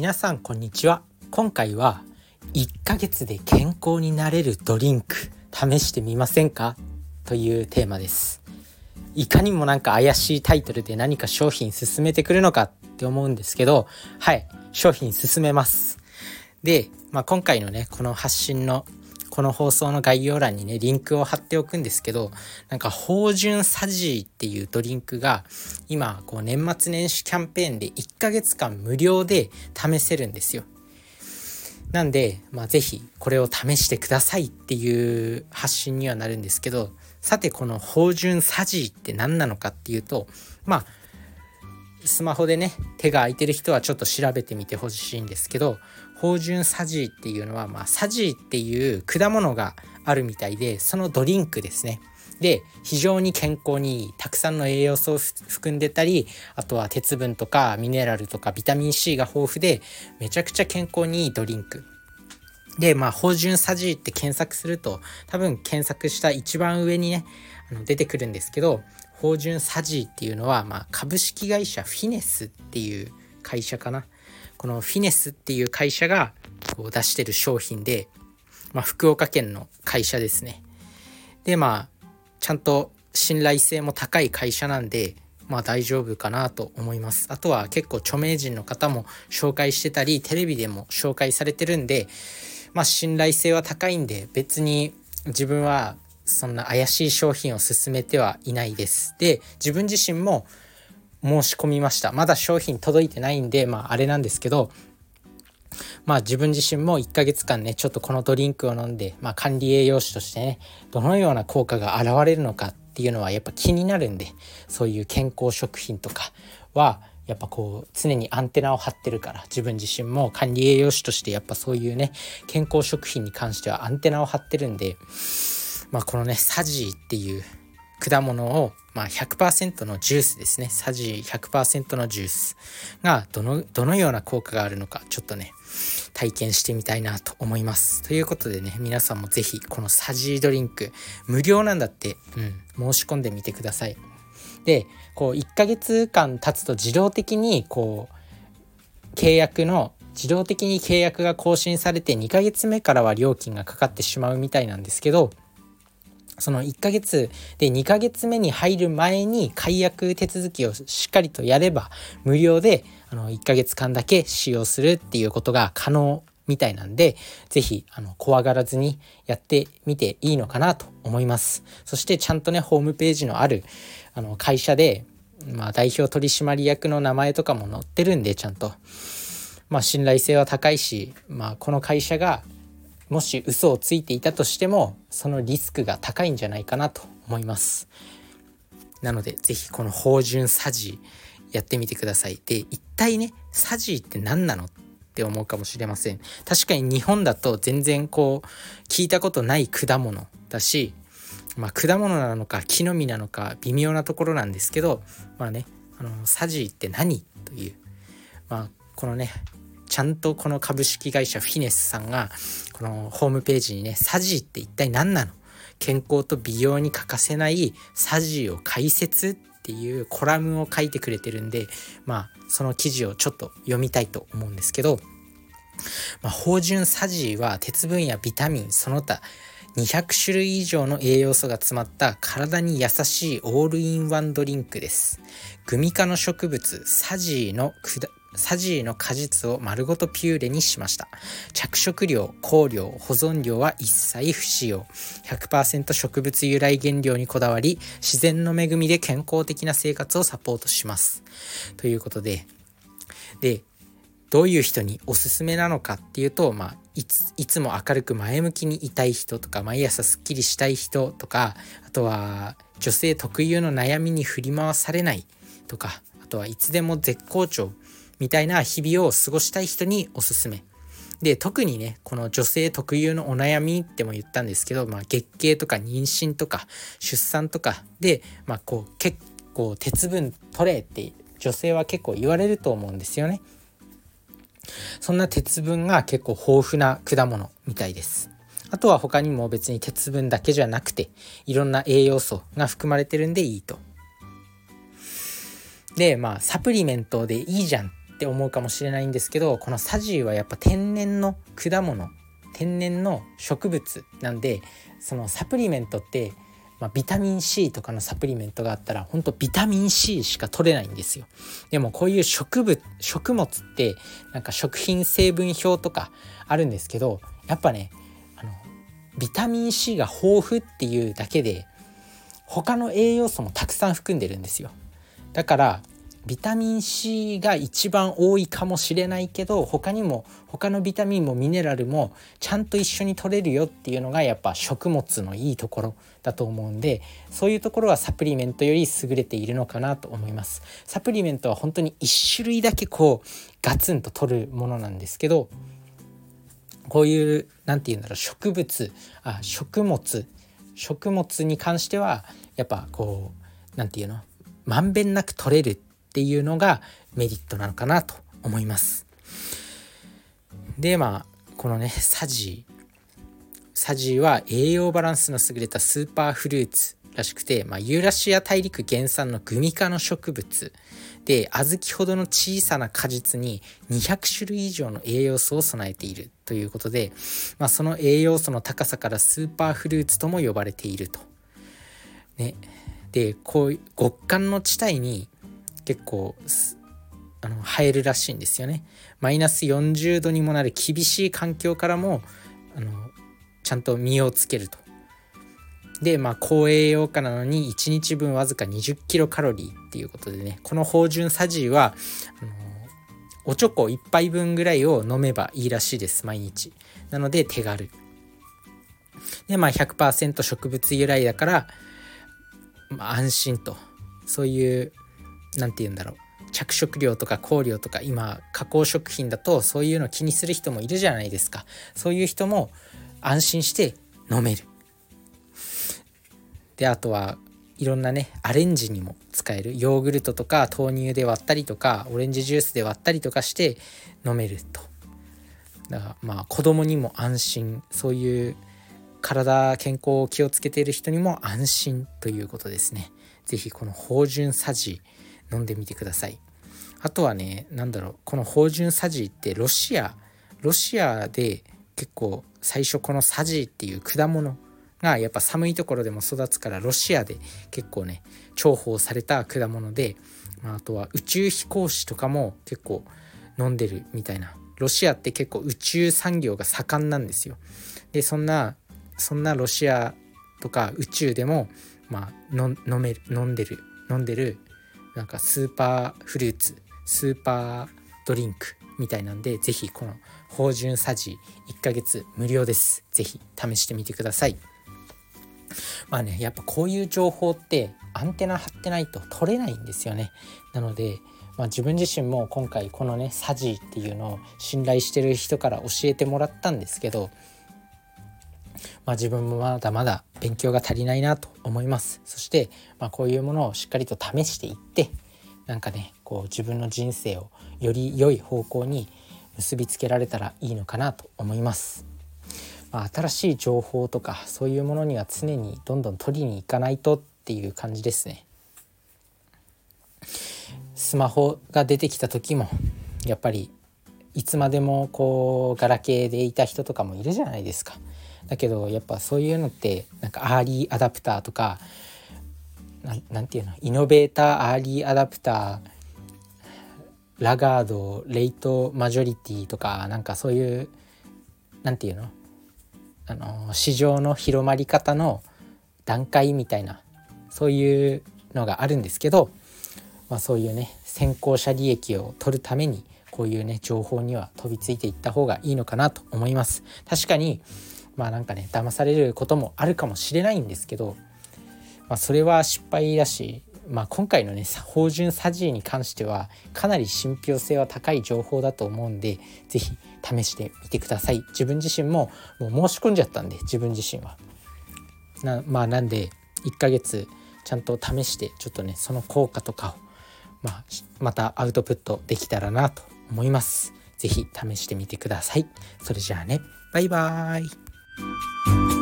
皆さんこんにちは。今回は1ヶ月で健康になれるドリンク試してみませんか？というテーマです。いかにもなんか怪しいタイトルで何か商品進めてくるのかって思うんですけどはい。商品進めます。で、まあ、今回のねこの発信のこの放送の概要欄にね、リンクを貼っておくんですけど、なんか、芳醇サジーっていうドリンクが、今、こう、年末年始キャンペーンで1ヶ月間無料で試せるんですよ。なんで、まあ、ぜひ、これを試してくださいっていう発信にはなるんですけど、さて、この芳醇サジーって何なのかっていうと、まあ、スマホでね手が空いてる人はちょっと調べてみてほしいんですけど芳醇サジーっていうのは、まあ、サジーっていう果物があるみたいでそのドリンクですね。で非常に健康にいいたくさんの栄養素を含んでたりあとは鉄分とかミネラルとかビタミン C が豊富でめちゃくちゃ健康にいいドリンク。でまあ芳醇サジーって検索すると多分検索した一番上にねあの出てくるんですけど芳醇サジーっていうのは、まあ、株式会社フィネスっていう会社かな。このフィネスっていう会社がこう出してる商品で、まあ、福岡県の会社ですね。でまあちゃんと信頼性も高い会社なんでまあ大丈夫かなと思います。あとは結構著名人の方も紹介してたりテレビでも紹介されてるんでまあ信頼性は高いんで別に自分はそんな怪しい商品を勧めてはいないです。で、自分自身も申し込みました。まだ商品届いてないんで、まああれなんですけど、まあ自分自身も1ヶ月間ね、ちょっとこのドリンクを飲んで、まあ管理栄養士としてね、どのような効果が現れるのかっていうのはやっぱ気になるんで、そういう健康食品とかは、やっぱこう常にアンテナを張ってるから自分自身も管理栄養士としてやっぱそういうね健康食品に関してはアンテナを張ってるんでまあ、このねサジーっていう果物を、まあ、100%のジュースですね。サジー100%のジュースがどのどのような効果があるのかちょっとね体験してみたいなと思います。ということでね皆さんも是非このサジードリンク無料なんだって、うん、申し込んでみてください。でこう1ヶ月間経つと自動的にこう契約の自動的に契約が更新されて2ヶ月目からは料金がかかってしまうみたいなんですけどその1ヶ月で2ヶ月目に入る前に解約手続きをしっかりとやれば無料であの1ヶ月間だけ使用するっていうことが可能みたいなんで是非あの怖がらずにやってみていいのかなと思います。そしてちゃんとねホームページのあるあの会社で、まあ、代表取締役の名前とかも載ってるんでちゃんと。まあ信頼性は高いし、まあ、この会社がもし嘘をついていたとしてもそのリスクが高いんじゃないかなと思います。なので是非この芳醇サジやってみてください。で一体ねサジって何なのって思うかもしれません。確かに日本だと全然こう聞いたことない果物だしまあ果物なのか木の実なのか微妙なところなんですけどまあねあのサジって何というまあこのねちゃんとこの株式会社フィネスさんがこのホームページにねサジーって一体何なの？健康と美容に欠かせないサジーを解説っていうコラムを書いてくれてるんでまあその記事をちょっと読みたいと思うんですけど、まあ、芳醇サジは鉄分やビタミンその他200種類以上の栄養素が詰まった体に優しいオールインワンドリンクです。グミ科の植物サジーのサジーの果実を丸ごとピューレにしました。着色料、香料、保存料は一切不使用。100%植物由来原料にこだわり、自然の恵みで健康的な生活をサポートします。ということで、で、どういう人におすすめなのかっていうと、まあ、いついつも明るく前向きにいたい人とか毎朝すっきりしたい人とかあとは女性特有の悩みに振り回されないとかあとはいつでも絶好調みたいな日々を過ごしたい人におすすめ。で、特にね、この女性特有のお悩みっても言ったんですけど、まあ、月経とか妊娠とか出産とかで、まあ、こう結構鉄分取れって女性は結構言われると思うんですよね。そんな鉄分が結構豊富な果物みたいです。あとは他にも別に鉄分だけじゃなくていろんな栄養素が含まれてるんでいいと。でまあサプリメントでいいじゃんっって思うかもしれないんですけどこのサジーはやっぱ天然の果物天然の植物なんでそのサプリメントってまあ、ビタミン C とかのサプリメントがあったら本当ビタミン C しか取れないんですよ。でもこういう植物食物ってなんか食品成分表とかあるんですけどやっぱねあのビタミン C が豊富っていうだけで他の栄養素もたくさん含んでるんですよ。だからビタミン C が一番多いかもしれないけど他にも他のビタミンもミネラルもちゃんと一緒に取れるよっていうのがやっぱ食物のいいところだと思うんでそういうところはサプリメントより優れているのかなと思います。サプリメントは本当に1種類だけこうガツンと取るものなんですけどこういう何て言うんだろう植物あ食物食物に関してはやっぱこう何て言うの？まんべんなく取れるってていうのがメリットなのかなと思います。でまあこのねサジサジは栄養バランスの優れたスーパーフルーツらしくて、まあ、ユーラシア大陸原産のグミ科の植物で小豆ほどの小さな果実に200種類以上の栄養素を備えているということで、まあ、その栄養素の高さからスーパーフルーツとも呼ばれていると。ね、でこう極寒の地帯に結構あの生えるらしいんですよね。マイナス40度にもなる厳しい環境からもあのちゃんと実をつけると。でまあ高栄養価なのに1日分わずか20キロカロリーっていうことでねこの芳醇サジーはあのおちょこ1杯分ぐらいを飲めばいいらしいです毎日。なので手軽。でまあ100%植物由来だから、まあ、安心とそういう何て言うんだろう。着色料とか香料とか今加工食品だとそういうの気にする人もいるじゃないですか。そういう人も安心して飲める。であとはいろんなねアレンジにも使える。ヨーグルトとか豆乳で割ったりとかオレンジジュースで割ったりとかして飲めると。だからまあ子供にも安心。そういう体健康を気をつけている人にも安心ということですね。是非この芳醇さじ飲んでみてください。あとはね何だろうこの芳醇サジってロシアロシアで結構最初このサジっていう果物がやっぱ寒いところでも育つからロシアで結構ね重宝された果物で、まあ、あとは宇宙飛行士とかも結構飲んでるみたいな。ロシアって結構宇宙産業が盛んなんですよ。でそんなそんなロシアとか宇宙でもまあ飲める飲んでる飲んでるなんかスーパーフルーツスーパードリンクみたいなんで是非この芳醇さじ1ヶ月無料です。是非試してみてください。まあねやっぱこういう情報ってアンテナ張ってないと取れないんですよね。なのでまあ、自分自身も今回このねサジっていうのを信頼してる人から教えてもらったんですけどまあ、自分もまだまだ勉強が足りないなと思いますそして、まあ、こういうものをしっかりと試していってなんかねこう自分の人生をより良い方向に結びつけられたらいいのかなと思います。まあ、新しい情報とかそういうものには常にどんどん取りに行かないとっていう感じですね。スマホが出てきた時もやっぱりいつまでもこうガラケーでいた人とかもいるじゃないですか。だけどやっぱそういうのってなんかアーリーアダプターとかなんていうの？イノベーターアーリーアダプターラガードレイトマジョリティとかなんかそういうなんていうの？あの市場の広まり方の段階みたいなそういうのがあるんですけど、まあ、そういうね先行者利益を取るためにこういうね情報には飛びついていった方がいいのかなと思います。確かにまあなんかね騙されることもあるかもしれないんですけど、まあ、それは失敗だし、まあ、今回のね芳醇サジーに関してはかなり信憑性は高い情報だと思うんで是非試してみてください。自分自身ももう申し込んじゃったんで自分自身は。なまあなんで1ヶ月ちゃんと試してちょっとねその効果とかを、まあ、またアウトプットできたらなと思います。是非試してみてください。それじゃあねバイバーイ。Música